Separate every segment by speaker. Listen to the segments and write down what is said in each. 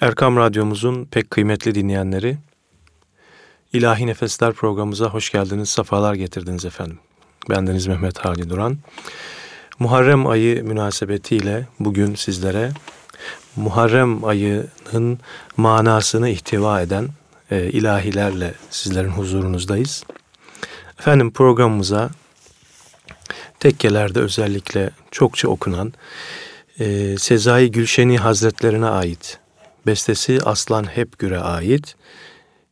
Speaker 1: Erkam Radyomuzun pek kıymetli dinleyenleri, İlahi Nefesler programımıza hoş geldiniz, sefalar getirdiniz efendim. Bendeniz Mehmet Hali Duran. Muharrem ayı münasebetiyle bugün sizlere Muharrem ayının manasını ihtiva eden e, ilahilerle sizlerin huzurunuzdayız. Efendim programımıza tekkelerde özellikle çokça okunan e, Sezai Gülşeni Hazretlerine ait bestesi Aslan Hepgür'e ait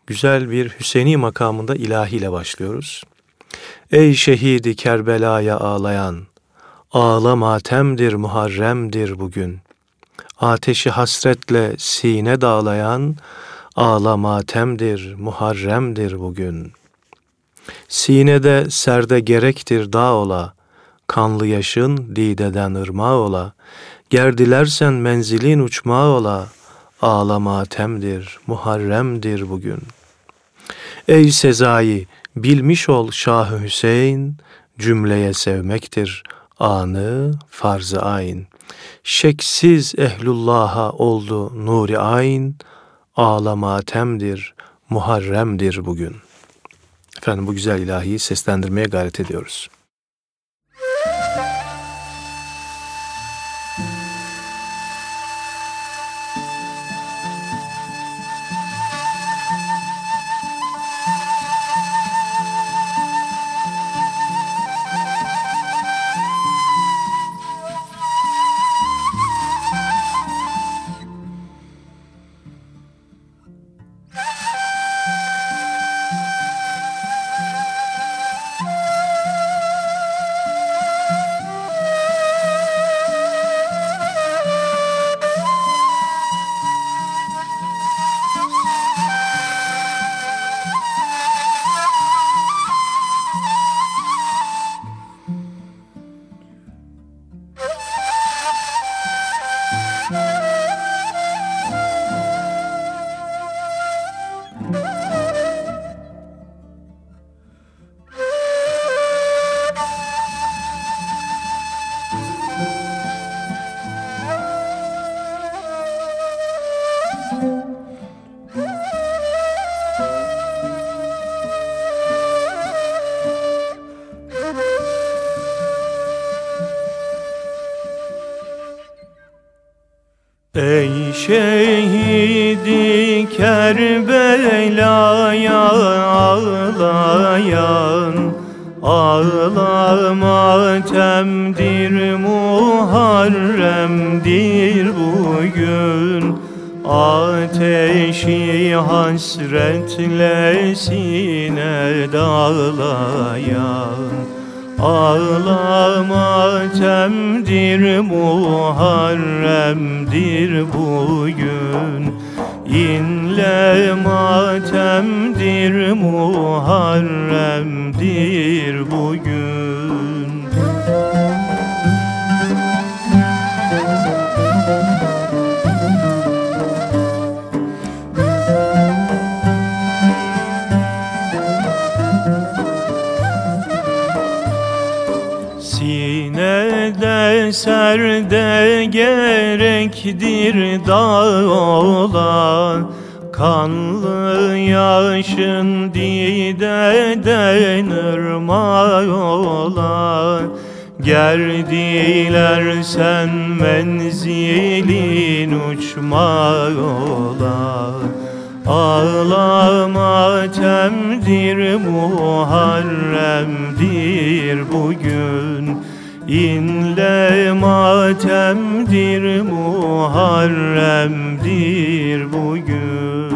Speaker 1: güzel bir Hüseyini makamında ilahiyle başlıyoruz. Ey şehidi Kerbela'ya ağlayan, ağla matemdir Muharrem'dir bugün. Ateşi hasretle sine dağlayan, ağla matemdir Muharrem'dir bugün. Sinede serde gerektir dağ ola, kanlı yaşın dideden ırmağı ola, gerdilersen menzilin uçmağı ola, ağla matemdir, Muharrem'dir bugün. Ey Sezai, bilmiş ol Şah Hüseyin, cümleye sevmektir anı farz-ı ayn. Şeksiz ehlullah'a oldu nuri ayn, ağla matemdir, Muharrem'dir bugün. Efendim bu güzel ilahiyi seslendirmeye gayret ediyoruz.
Speaker 2: Ağlayan Ağlama temdir Muharrem'dir bugün. Ateşi hasretle sine dağlayan Ağlama temdir Muharrem'dir bugün İnle matemdir Muharrem'dir bugün serde gerektir dağ olan Kanlı yaşın dideden ırmak olan Gerdiler sen menzilin uçmak olan Ağlama temdir Muharrem'dir bugün İnle matemdir Muharrem'dir bugün.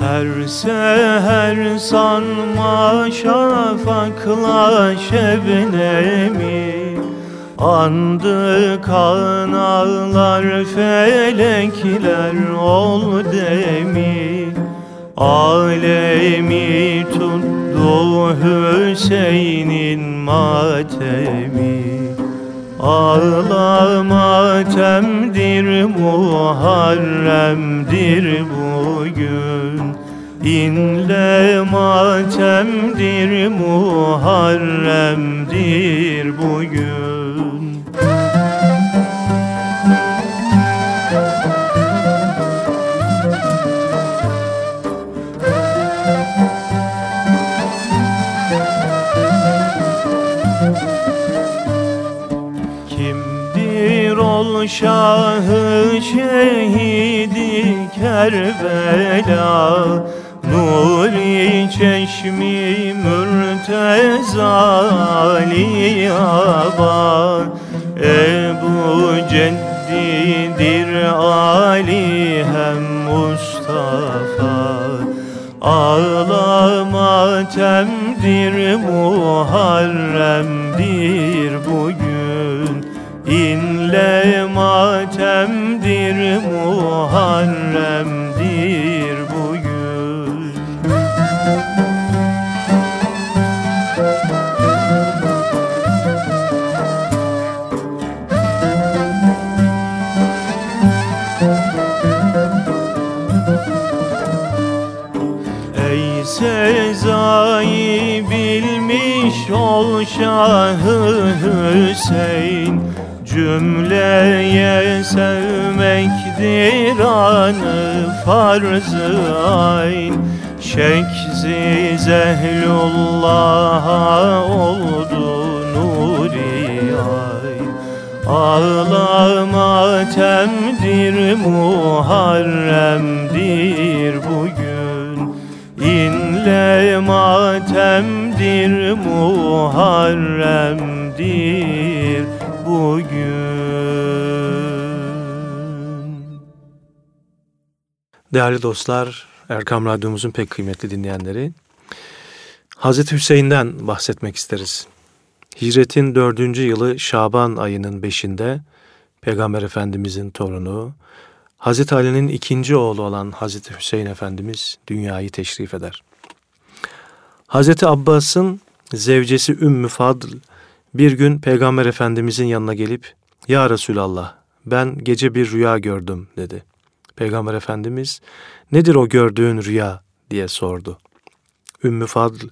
Speaker 2: Her seher sanma şafakla şebnemi Andı kan ağlar felekler ol demi. Alemi tuttu Hüseyin'in matemi.
Speaker 3: Ağlama temdir Muharrem'dir bugün. İnle matemdir Muharrem'dir bugün şahı şehidi Kerbela Nuri çeşmi mürtezali aba Ebu Ceddidir Ali hem Mustafa. Ağlama temdir Muharrem'dir bugün. İnle bilmiş ol Şahı Hüseyin Cümleye sevmekdir anı farz-ı ayn. Şeksiz ehlullah'a oldu nuri ay Ağlama temdir Muharrem'dir bugün. İnle matemdir Muharrem'dir bugün.
Speaker 2: Değerli dostlar, Erkam Radyomuzun pek kıymetli dinleyenleri, Hazreti Hüseyin'den bahsetmek isteriz. Hicretin dördüncü yılı Şaban ayının beşinde Peygamber Efendimizin torunu, Hazreti Ali'nin ikinci oğlu olan Hazreti Hüseyin Efendimiz dünyayı teşrif eder. Hazreti Abbas'ın zevcesi Ümmü Fadl bir gün Peygamber Efendimizin yanına gelip Ya Resulallah ben gece bir rüya gördüm dedi. Peygamber Efendimiz nedir o gördüğün rüya diye sordu. Ümmü Fadl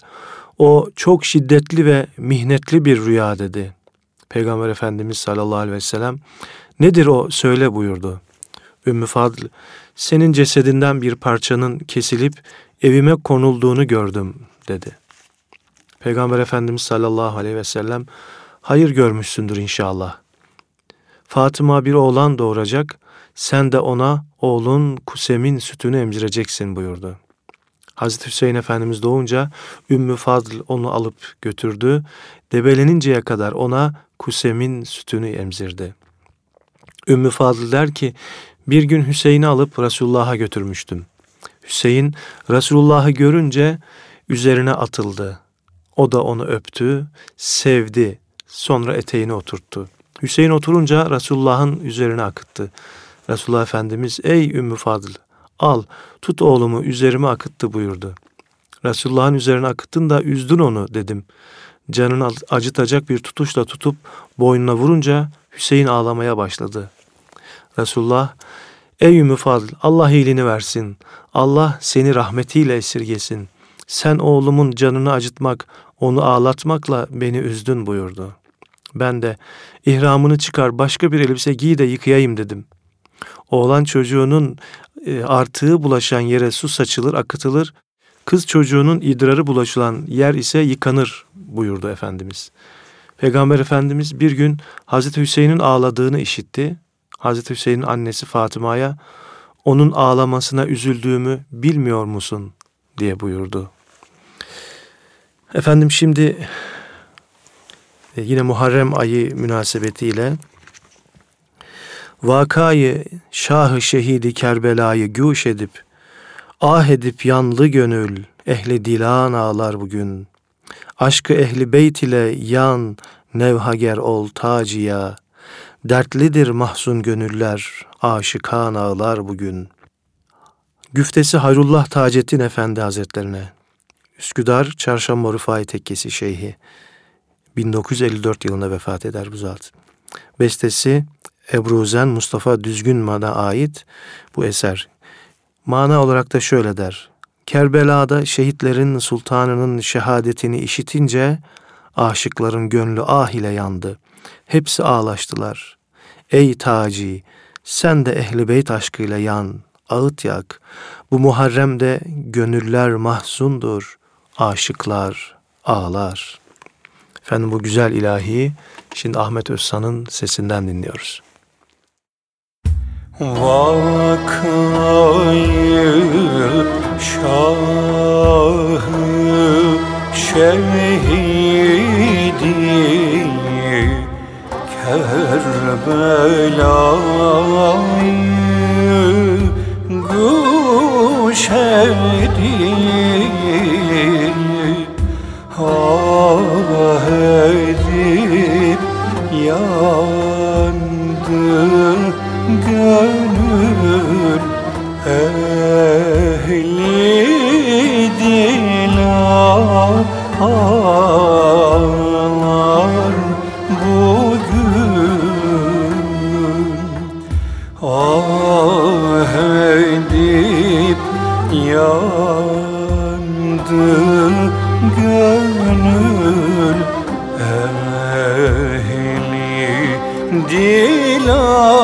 Speaker 2: o çok şiddetli ve mihnetli bir rüya dedi. Peygamber Efendimiz sallallahu aleyhi ve sellem nedir o söyle buyurdu. Ümmü Fadl senin cesedinden bir parçanın kesilip evime konulduğunu gördüm dedi. Peygamber Efendimiz sallallahu aleyhi ve sellem hayır görmüşsündür inşallah. Fatıma bir oğlan doğuracak, sen de ona oğlun Kusem'in sütünü emzireceksin buyurdu. Hazreti Hüseyin Efendimiz doğunca Ümmü Fadl onu alıp götürdü. Debeleninceye kadar ona Kusem'in sütünü emzirdi. Ümmü Fadıl der ki bir gün Hüseyin'i alıp Resulullah'a götürmüştüm. Hüseyin Resulullah'ı görünce üzerine atıldı. O da onu öptü, sevdi. Sonra eteğini oturttu. Hüseyin oturunca Resulullah'ın üzerine akıttı. Resulullah Efendimiz ey Ümmü Fadıl al tut oğlumu üzerime akıttı buyurdu. Resulullah'ın üzerine akıttın da üzdün onu dedim. Canını acıtacak bir tutuşla tutup boynuna vurunca Hüseyin ağlamaya başladı. Resulullah ey Ümmü Fadıl Allah iyiliğini versin. Allah seni rahmetiyle esirgesin. Sen oğlumun canını acıtmak, onu ağlatmakla beni üzdün buyurdu. Ben de ihramını çıkar başka bir elbise giy de yıkayayım dedim. Oğlan çocuğunun e, artığı bulaşan yere su saçılır, akıtılır. Kız çocuğunun idrarı bulaşılan yer ise yıkanır buyurdu Efendimiz. Peygamber Efendimiz bir gün Hazreti Hüseyin'in ağladığını işitti. Hazreti Hüseyin'in annesi Fatıma'ya onun ağlamasına üzüldüğümü bilmiyor musun diye buyurdu. Efendim şimdi e, yine Muharrem ayı münasebetiyle vakayı şahı şehidi Kerbela'yı güş edip ah edip yanlı gönül ehli dilan ağlar bugün. Aşkı ehli beyt ile yan nevhager ol taciya. Dertlidir mahzun gönüller aşıkan ağlar bugün. Güftesi Hayrullah Taceddin Efendi Hazretlerine Üsküdar Çarşamba Rufai Tekkesi Şeyhi 1954 yılında vefat eder bu zat. Bestesi Ebruzen Mustafa Düzgünman'a ait bu eser. Mana olarak da şöyle der. Kerbela'da şehitlerin sultanının şehadetini işitince aşıkların gönlü ah ile yandı. Hepsi ağlaştılar. Ey Taci, sen de ehli beyt aşkıyla yan, ağıt yak. Bu Muharrem'de gönüller mahzundur, aşıklar ağlar. Efendim bu güzel ilahi şimdi Ahmet Özsan'ın sesinden dinliyoruz.
Speaker 3: Vakayı şahı şehidi Kerbela'yı güşedi Ah yandı gönül ehli dilar bugün. Ah yandı gönül ehli dilan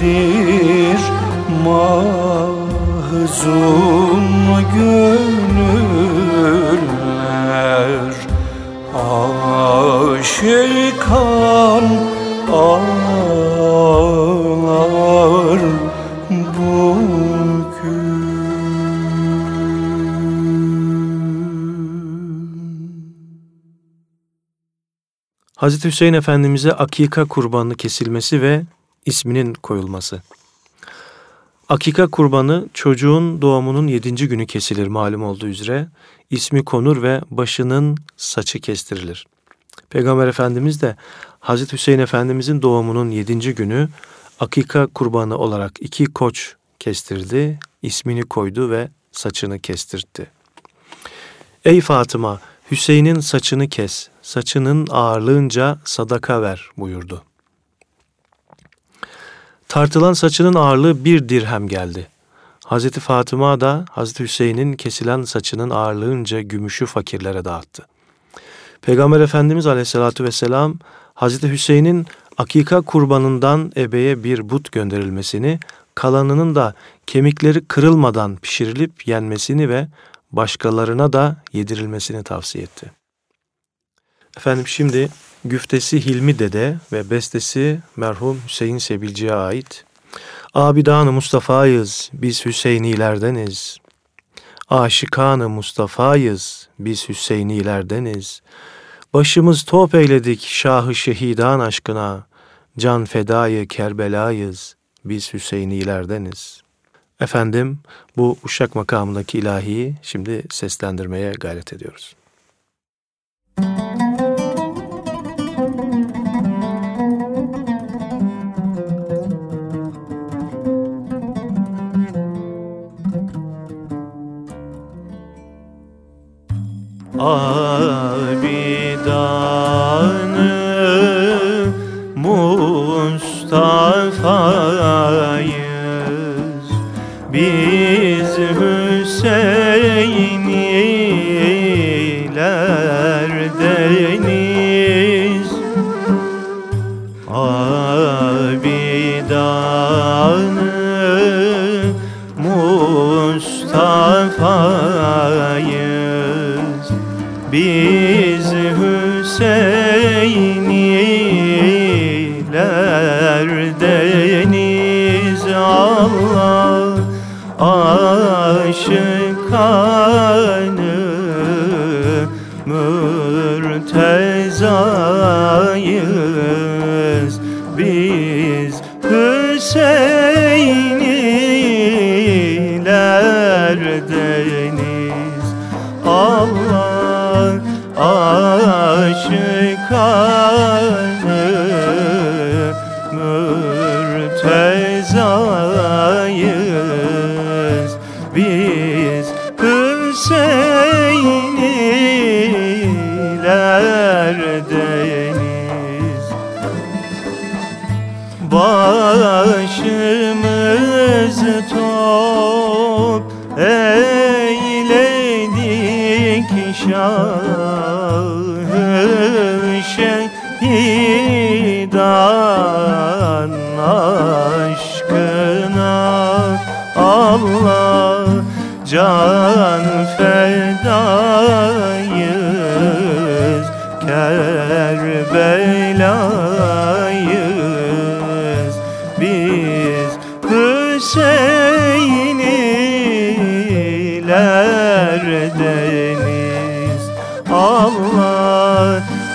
Speaker 3: dertlidir mahzun gönüller aşıkan ağlar.
Speaker 2: Hazreti Hüseyin Efendimiz'e akika kurbanı kesilmesi ve isminin koyulması. Akika kurbanı çocuğun doğumunun yedinci günü kesilir malum olduğu üzere. İsmi konur ve başının saçı kestirilir. Peygamber Efendimiz de Hazreti Hüseyin Efendimizin doğumunun yedinci günü akika kurbanı olarak iki koç kestirdi, ismini koydu ve saçını kestirtti. Ey Fatıma, Hüseyin'in saçını kes, saçının ağırlığınca sadaka ver buyurdu. Tartılan saçının ağırlığı bir dirhem geldi. Hazreti Fatıma da Hazreti Hüseyin'in kesilen saçının ağırlığınca gümüşü fakirlere dağıttı. Peygamber Efendimiz Aleyhisselatü Vesselam Hazreti Hüseyin'in akika kurbanından ebeye bir but gönderilmesini, kalanının da kemikleri kırılmadan pişirilip yenmesini ve başkalarına da yedirilmesini tavsiye etti. Efendim şimdi güftesi Hilmi Dede ve bestesi merhum Hüseyin Sebilci'ye ait. Abidanı Mustafa'yız, biz Hüseyinilerdeniz. Aşıkanı Mustafa'yız, biz Hüseyinilerdeniz. Başımız top eyledik şahı şehidan aşkına. Can fedayı Kerbela'yız, biz Hüseyinilerdeniz. Efendim bu uşak makamındaki ilahiyi şimdi seslendirmeye gayret ediyoruz.
Speaker 3: Abidanı Teyze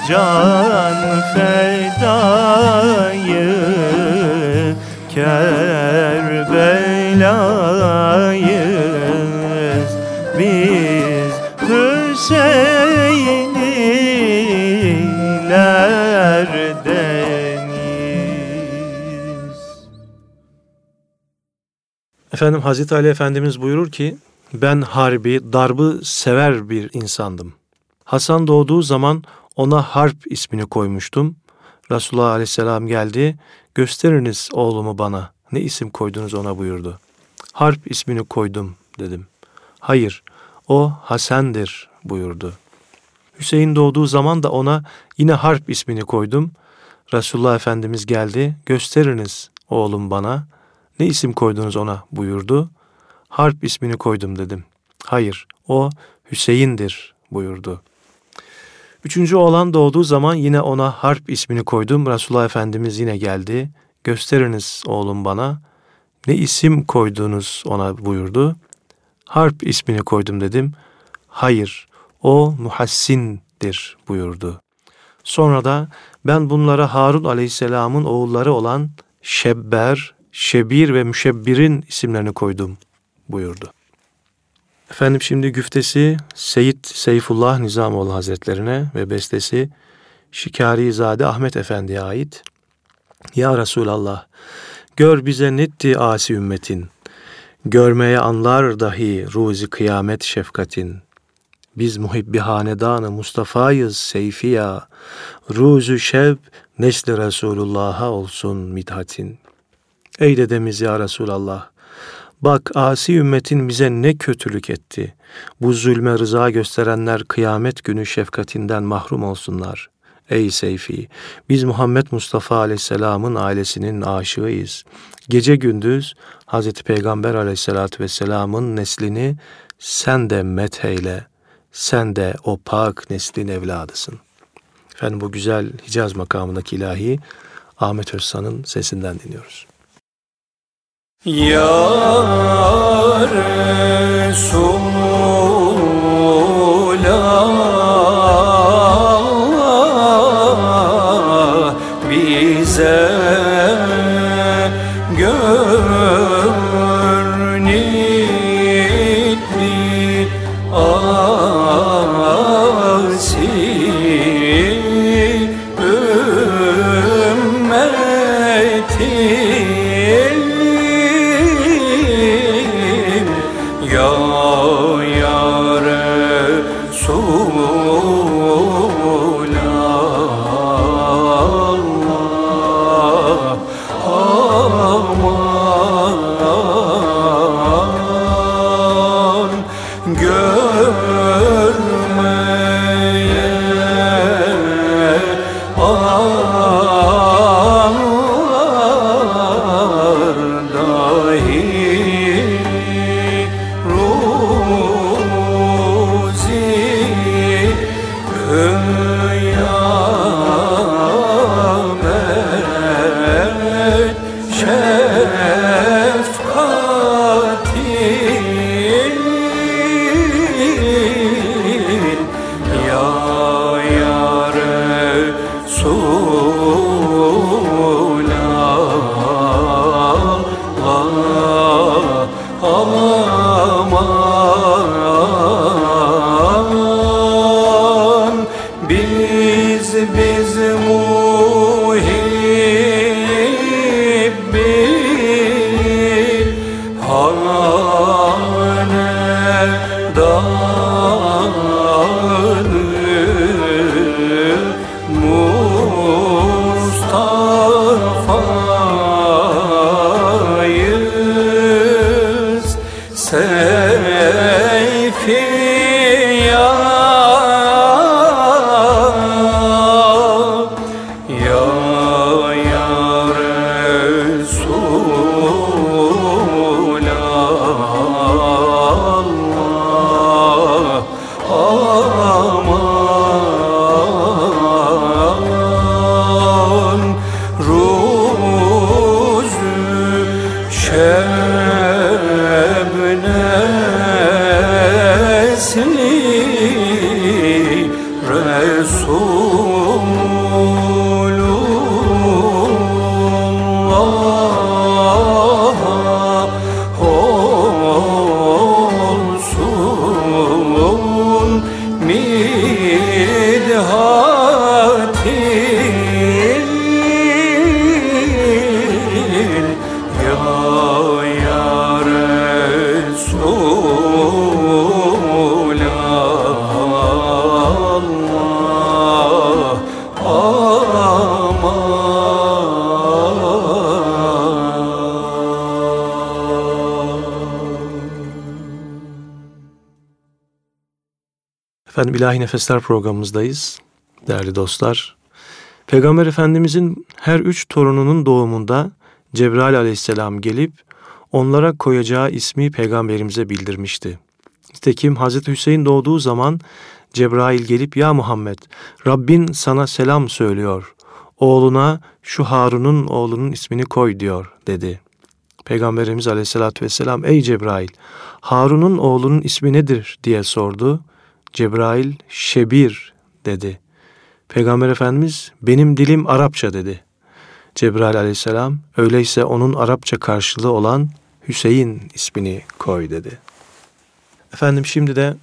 Speaker 3: can fedayı Kerbelayız biz Hüseyinlerdeniz
Speaker 2: Efendim Hazreti Ali Efendimiz buyurur ki ben harbi, darbı sever bir insandım. Hasan doğduğu zaman ona Harp ismini koymuştum. Resulullah Aleyhisselam geldi, gösteriniz oğlumu bana, ne isim koydunuz ona buyurdu. Harp ismini koydum dedim. Hayır, o Hasen'dir buyurdu. Hüseyin doğduğu zaman da ona yine Harp ismini koydum. Resulullah Efendimiz geldi, gösteriniz oğlum bana, ne isim koydunuz ona buyurdu. Harp ismini koydum dedim. Hayır, o Hüseyin'dir buyurdu. Üçüncü oğlan doğduğu zaman yine ona Harp ismini koydum. Resulullah Efendimiz yine geldi. Gösteriniz oğlum bana. Ne isim koydunuz ona buyurdu. Harp ismini koydum dedim. Hayır, o Muhassin'dir buyurdu. Sonra da ben bunlara Harun aleyhisselamın oğulları olan Şebber, Şebir ve Müşebbir'in isimlerini koydum buyurdu. Efendim şimdi güftesi Seyit Seyfullah Nizamoğlu Hazretlerine ve bestesi Şikarizade Ahmet Efendi'ye ait. Ya Resulallah, gör bize netti asi ümmetin, görmeye anlar dahi ruzi kıyamet şefkatin. Biz muhibbi hanedanı Mustafa'yız seyfiya, ruzu şeb nesli Resulullah'a olsun midhatin. Ey dedemiz ya Resulallah, Bak asi ümmetin bize ne kötülük etti. Bu zulme rıza gösterenler kıyamet günü şefkatinden mahrum olsunlar. Ey Seyfi, biz Muhammed Mustafa Aleyhisselam'ın ailesinin aşığıyız. Gece gündüz Hazreti Peygamber Aleyhisselatü Vesselam'ın neslini sen de metheyle, sen de o pak neslin evladısın. Efendim bu güzel Hicaz makamındaki ilahi Ahmet Özsan'ın sesinden dinliyoruz.
Speaker 3: Ya Resulallah
Speaker 2: İlahi Nefesler programımızdayız değerli dostlar. Peygamber Efendimizin her üç torununun doğumunda Cebrail aleyhisselam gelip onlara koyacağı ismi peygamberimize bildirmişti. Nitekim Hazreti Hüseyin doğduğu zaman Cebrail gelip ya Muhammed Rabbin sana selam söylüyor. Oğluna şu Harun'un oğlunun ismini koy diyor dedi. Peygamberimiz aleyhissalatü vesselam ey Cebrail Harun'un oğlunun ismi nedir diye sordu. Cebrail Şebir dedi. Peygamber Efendimiz benim dilim Arapça dedi. Cebrail aleyhisselam öyleyse onun Arapça karşılığı olan Hüseyin ismini koy dedi. Efendim şimdi de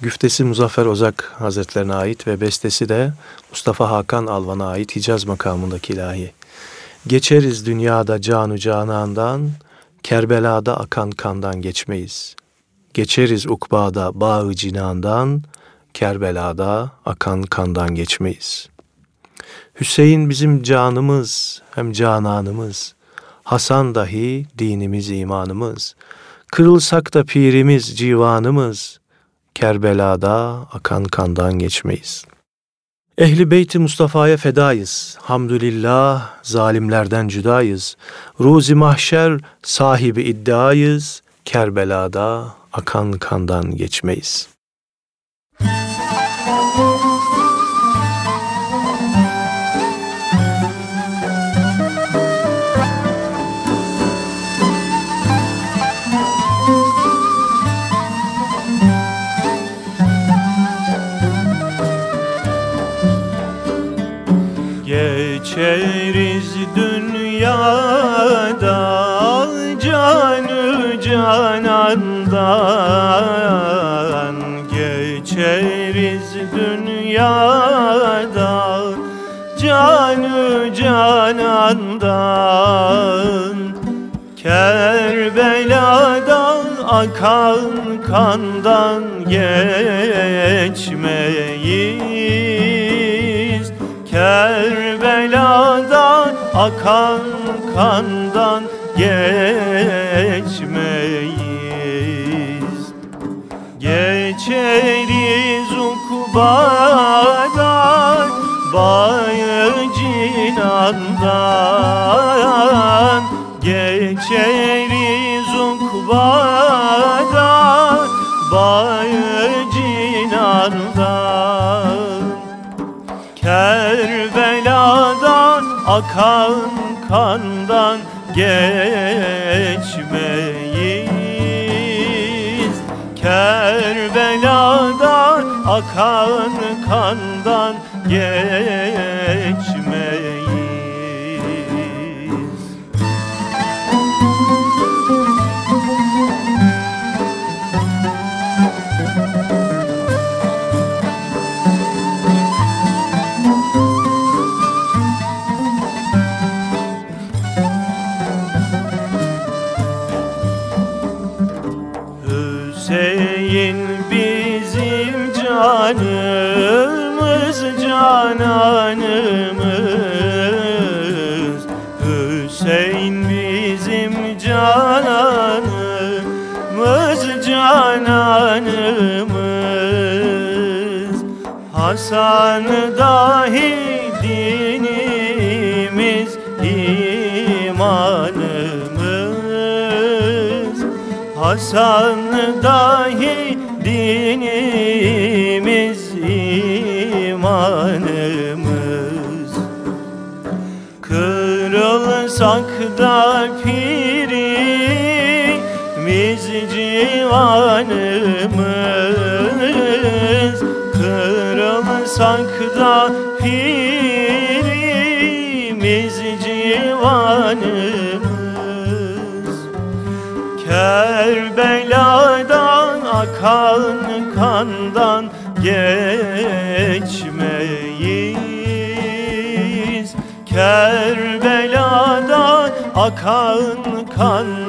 Speaker 2: güftesi Muzaffer Ozak Hazretlerine ait ve bestesi de Mustafa Hakan Alvan'a ait Hicaz makamındaki ilahi. Geçeriz dünyada canu canandan, Kerbela'da akan kandan geçmeyiz. Geçeriz ukbada bağı cinandan, Kerbela'da akan kandan geçmeyiz. Hüseyin bizim canımız, hem cananımız. Hasan dahi dinimiz, imanımız. Kırılsak da pirimiz, civanımız. Kerbela'da akan kandan geçmeyiz. Ehli beyti Mustafa'ya fedayız. Hamdülillah zalimlerden cüdayız. Ruzi mahşer sahibi iddiayız. Kerbela'da akan kandan geçmeyiz.
Speaker 3: Geçeriz canandan Kerbela'dan akan kandan geçmeyiz. Kerbela'dan akan kandan geçmeyiz. Geçeriz ukbadan cinandan Geçeriz ukbadan Bayır cinandan.
Speaker 2: Kerbela'dan akan kandan geçmeyiz. Kerbela'dan akan kandan geçmeyiz Hasan dahi dinimiz imanımız. Hasan dahi dinimiz imanımız. Kırılsak da pirimiz civanımız Akan kandan geçmeyiz. Kerbela'dan akan kandan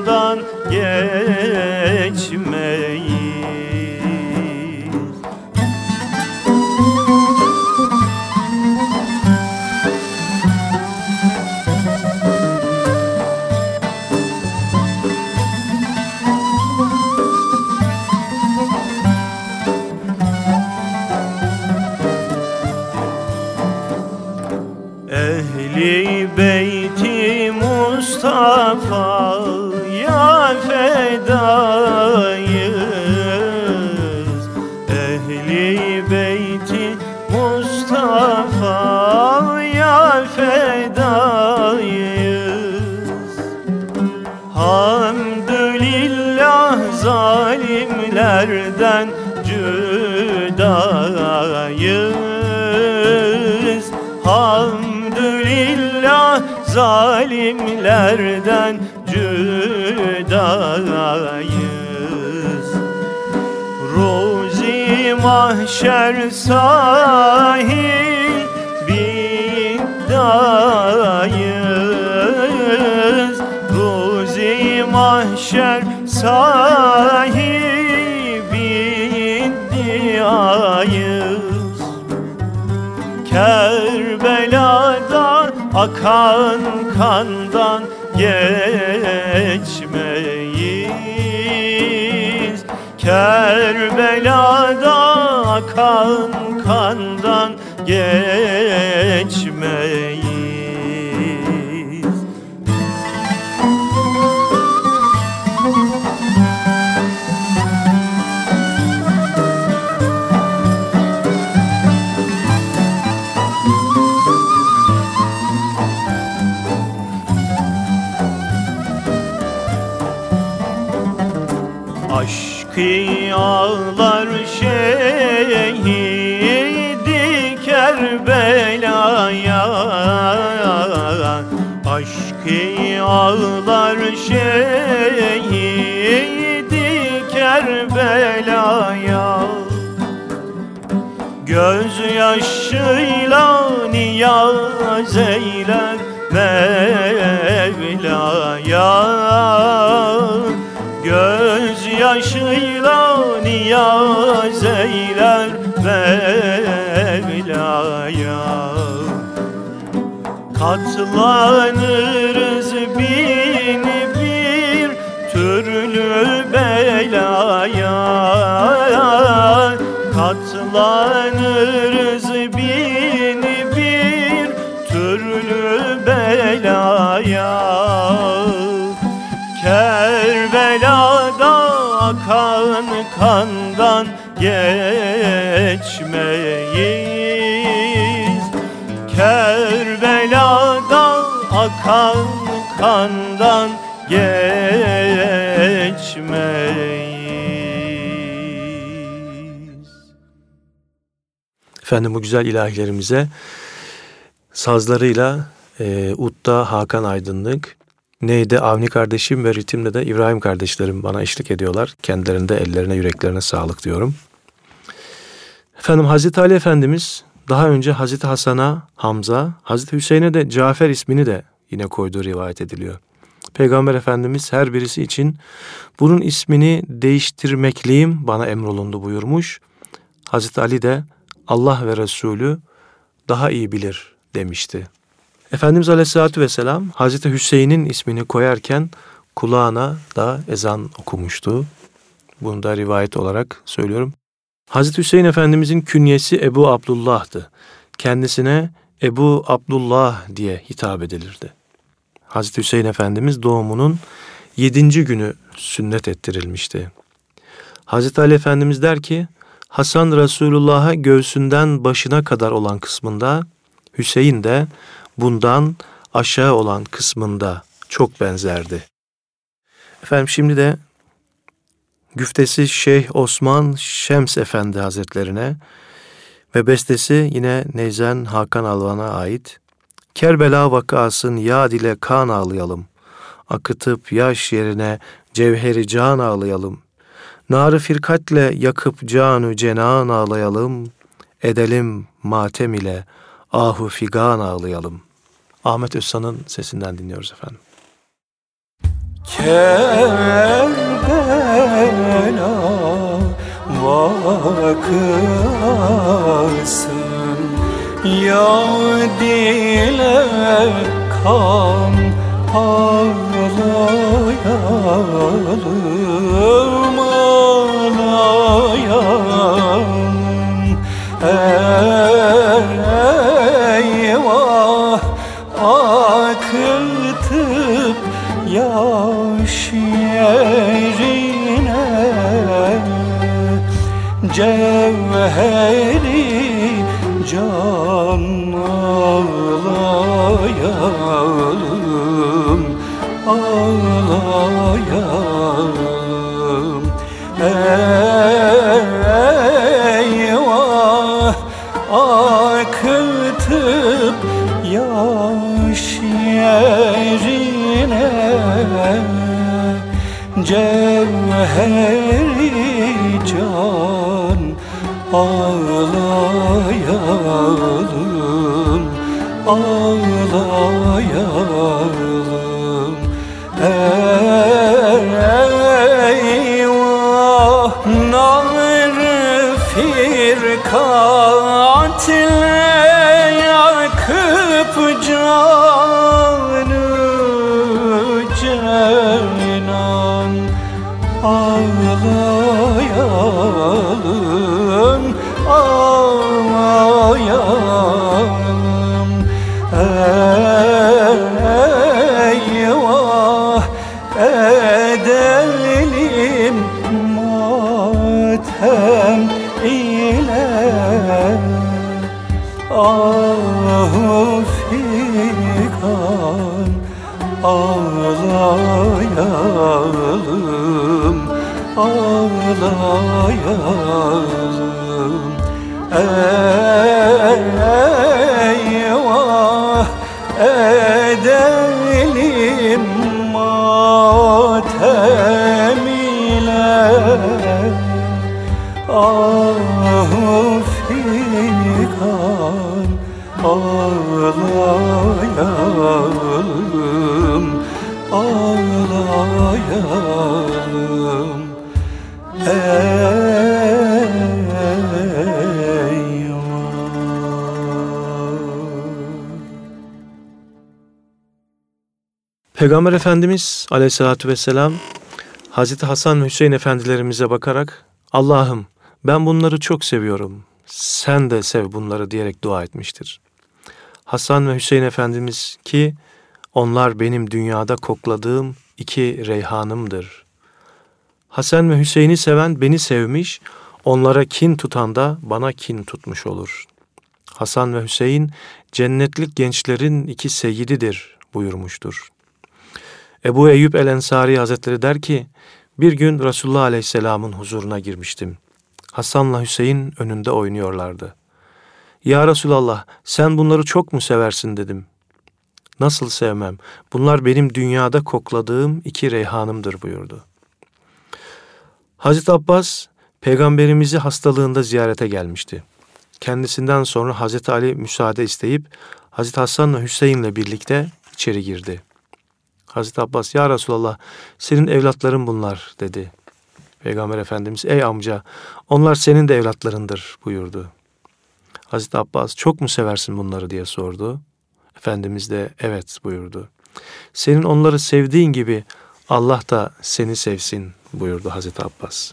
Speaker 2: geçmeyiz. Kerbela'dan akan Gözyaşıyla niyaz eyler Mevla'ya. Gözyaşıyla niyaz eyler Mevla'ya. Katlanırız bin bir türlü belaya. Katlanırız belaya Kerbela'da akan kandan geçmeyiz
Speaker 3: akan kandan geçmeyiz.
Speaker 2: Efendim bu güzel ilahilerimize sazlarıyla e, Utta Hakan Aydınlık, Neyde Avni kardeşim ve ritimde de İbrahim kardeşlerim bana eşlik ediyorlar. Kendilerinde ellerine yüreklerine sağlık diyorum. Efendim Hazreti Ali Efendimiz daha önce Hazreti Hasan'a Hamza, Hazreti Hüseyin'e de Cafer ismini de yine koyduğu rivayet ediliyor. Peygamber Efendimiz her birisi için bunun ismini değiştirmekliyim bana emrolundu buyurmuş. Hazreti Ali de Allah ve Resulü daha iyi bilir demişti. Efendimiz Aleyhisselatü Vesselam Hazreti Hüseyin'in ismini koyarken kulağına da ezan okumuştu. Bunu da rivayet olarak söylüyorum. Hazreti Hüseyin Efendimizin künyesi Ebu Abdullah'tı. Kendisine Ebu Abdullah diye hitap edilirdi. Hazreti Hüseyin Efendimiz doğumunun yedinci günü sünnet ettirilmişti. Hazreti Ali Efendimiz der ki, Hasan Resulullah'a göğsünden başına kadar olan kısmında, Hüseyin de bundan aşağı olan kısmında çok benzerdi. Efendim şimdi de güftesi Şeyh Osman Şems Efendi Hazretlerine ve bestesi yine Neyzen Hakan Alvan'a ait. Kerbela vakasın yad ile kan ağlayalım. Akıtıp yaş yerine cevheri can ağlayalım. Narı firkatle yakıp canu cenan ağlayalım. Edelim matem ile ahu figan ağlayalım. Ahmet Özsan'ın sesinden dinliyoruz efendim.
Speaker 3: Kerbela vakasın Yad ile kan ağlayalım ağlayalım cevheri can ağlayalım ağlayalım ağlayalım eyvah edelim matem ile ah figan ağlayalım ağlayalım
Speaker 2: Peygamber Efendimiz aleyhissalatü vesselam Hazreti Hasan ve Hüseyin efendilerimize bakarak Allah'ım ben bunları çok seviyorum. Sen de sev bunları diyerek dua etmiştir. Hasan ve Hüseyin Efendimiz ki onlar benim dünyada kokladığım iki reyhanımdır. Hasan ve Hüseyin'i seven beni sevmiş, onlara kin tutan da bana kin tutmuş olur. Hasan ve Hüseyin cennetlik gençlerin iki seyyididir buyurmuştur. Ebu Eyyub el Ensari Hazretleri der ki, bir gün Resulullah Aleyhisselam'ın huzuruna girmiştim. Hasan'la Hüseyin önünde oynuyorlardı. Ya Resulallah sen bunları çok mu seversin dedim. Nasıl sevmem? Bunlar benim dünyada kokladığım iki reyhanımdır buyurdu. Hazreti Abbas peygamberimizi hastalığında ziyarete gelmişti. Kendisinden sonra Hazreti Ali müsaade isteyip Hazreti Hasan'la Hüseyin'le birlikte içeri girdi. Hazreti Abbas ya Resulallah senin evlatların bunlar dedi. Peygamber Efendimiz ey amca onlar senin de evlatlarındır buyurdu. Hazreti Abbas çok mu seversin bunları diye sordu. Efendimiz de evet buyurdu. Senin onları sevdiğin gibi Allah da seni sevsin buyurdu Hazreti Abbas.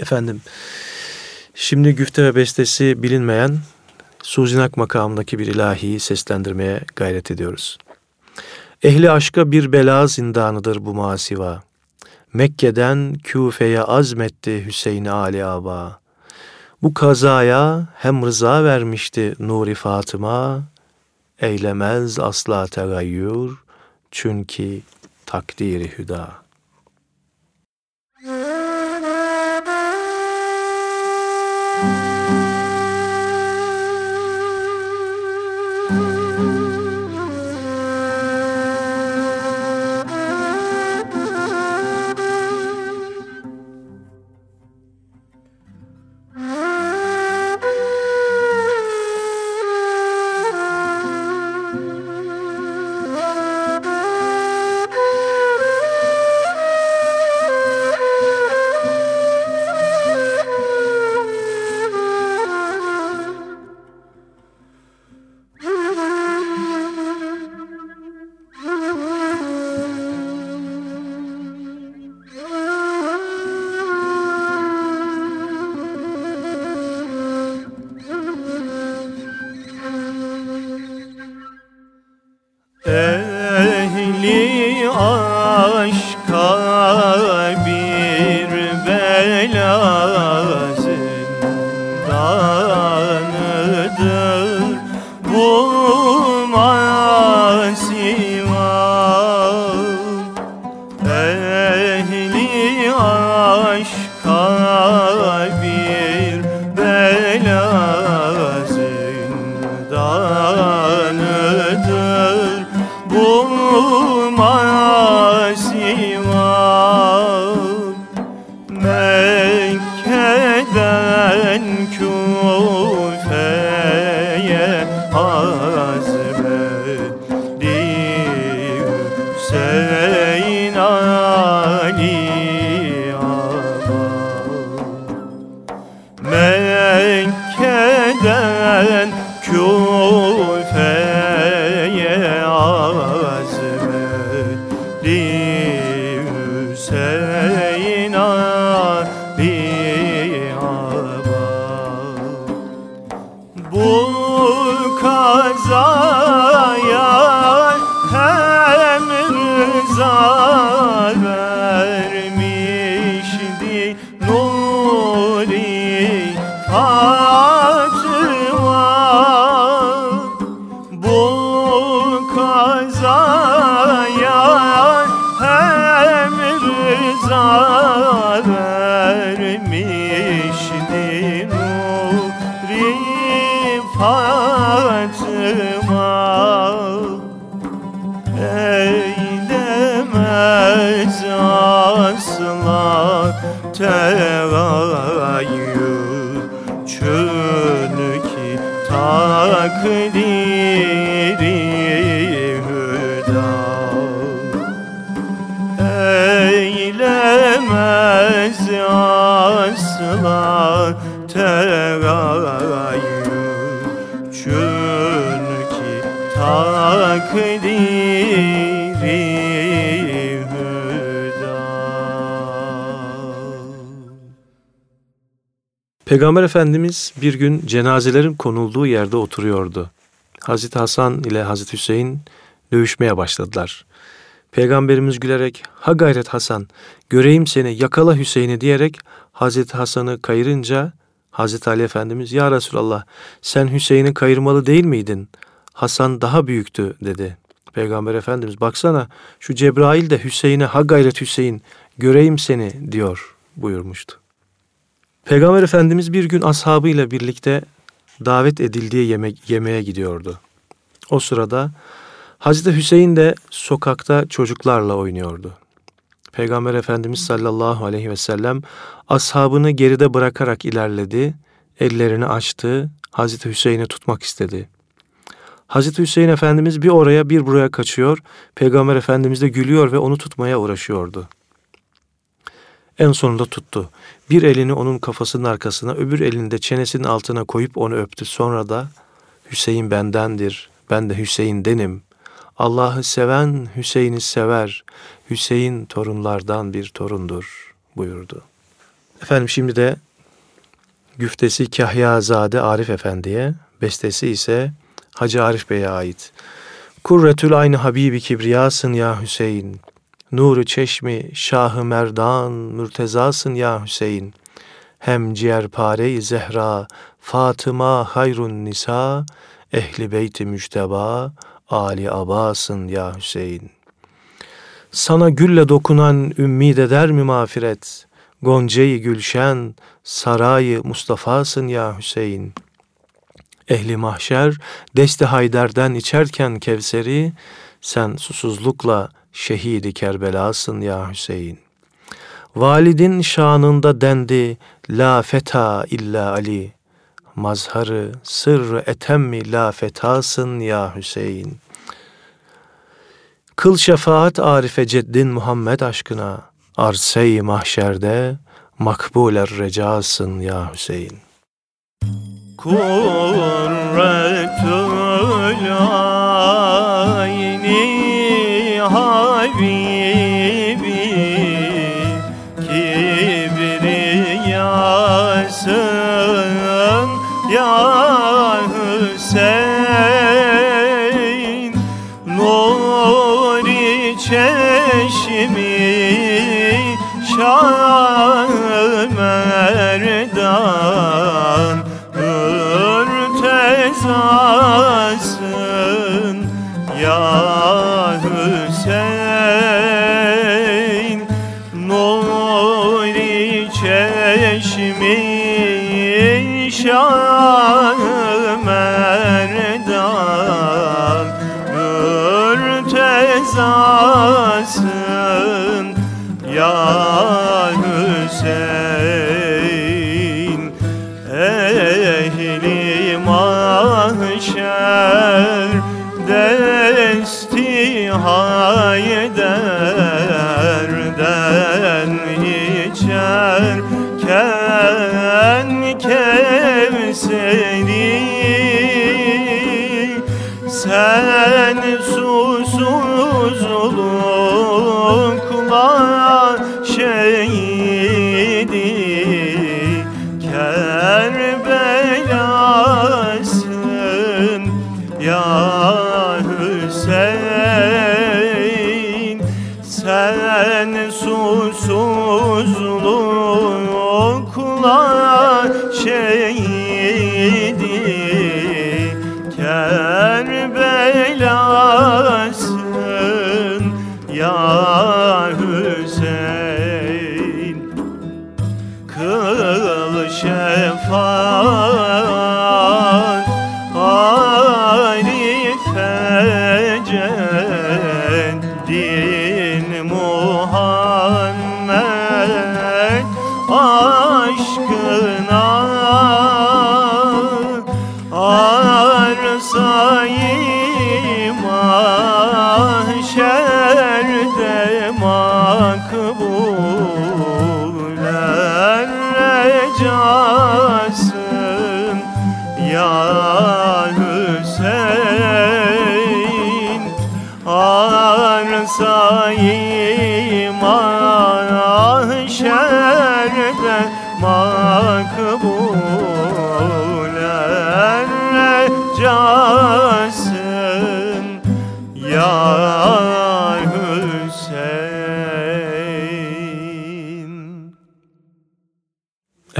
Speaker 2: Efendim şimdi güfte ve bestesi bilinmeyen Suzinak makamındaki bir ilahiyi seslendirmeye gayret ediyoruz. Ehli aşka bir bela zindanıdır bu masiva. Mekke'den Küfe'ye azmetti Hüseyin Ali Aba. Bu kazaya hem rıza vermişti Nuri Fatıma, eylemez asla tegayyür, çünkü takdiri hüda.'' Peygamber Efendimiz bir gün cenazelerin konulduğu yerde oturuyordu. Hazreti Hasan ile Hazreti Hüseyin dövüşmeye başladılar. Peygamberimiz gülerek ha gayret Hasan göreyim seni yakala Hüseyin'i diyerek Hazreti Hasan'ı kayırınca Hazreti Ali Efendimiz ya Resulallah sen Hüseyin'i kayırmalı değil miydin? Hasan daha büyüktü dedi.
Speaker 4: Peygamber Efendimiz baksana şu Cebrail de Hüseyin'e ha gayret Hüseyin göreyim seni diyor buyurmuştu. Peygamber Efendimiz bir gün ashabıyla birlikte davet edildiği yemek, yemeğe gidiyordu. O sırada Hazreti Hüseyin de sokakta çocuklarla oynuyordu. Peygamber Efendimiz sallallahu aleyhi ve sellem ashabını geride bırakarak ilerledi, ellerini açtı, Hazreti Hüseyin'i tutmak istedi. Hazreti Hüseyin Efendimiz bir oraya bir buraya kaçıyor, Peygamber Efendimiz de gülüyor ve onu tutmaya uğraşıyordu. En sonunda tuttu. Bir elini onun kafasının arkasına, öbür elini de çenesinin altına koyup onu öptü. Sonra da Hüseyin bendendir, ben de Hüseyin'denim. Allah'ı seven Hüseyin'i sever. Hüseyin torunlardan bir torundur buyurdu. Efendim şimdi de güftesi Kahyazade Arif Efendi'ye, bestesi ise Hacı Arif Bey'e ait. Kurretül aynı Habibi Kibriyasın ya Hüseyin. Nuru çeşmi Şahı Merdan mürtezasın ya Hüseyin. Hem ciğerpare-i Zehra Fatıma hayrun nisa ehli beyti müçteba Ali Abasın ya Hüseyin. Sana gülle dokunan ümmid eder mi mağfiret? Gonceyi gülşen, sarayı Mustafa'sın ya Hüseyin. Ehli mahşer, desti Hayder'den içerken Kevser'i, sen susuzlukla şehidi Kerbela'sın ya Hüseyin. Validin şanında dendi, la feta illa Ali mazharı sırrı etemmi la fetasın ya Hüseyin. Kıl şefaat arife ceddin Muhammed aşkına, arse-i mahşerde makbuler recasın ya Hüseyin.
Speaker 2: Kurretül Ya Hüseyin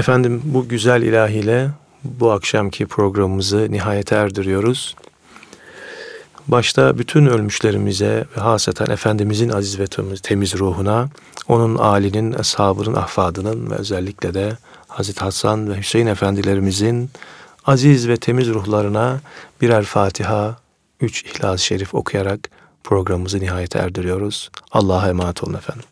Speaker 4: Efendim bu güzel ilahiyle bu akşamki programımızı nihayete erdiriyoruz.
Speaker 2: Başta bütün ölmüşlerimize ve haseten Efendimizin aziz ve temiz, ruhuna, onun âlinin, eshabının, ahfadının ve özellikle de Hazreti Hasan ve Hüseyin efendilerimizin aziz ve temiz ruhlarına birer Fatiha, üç İhlas-ı Şerif okuyarak programımızı nihayete erdiriyoruz. Allah'a emanet olun efendim.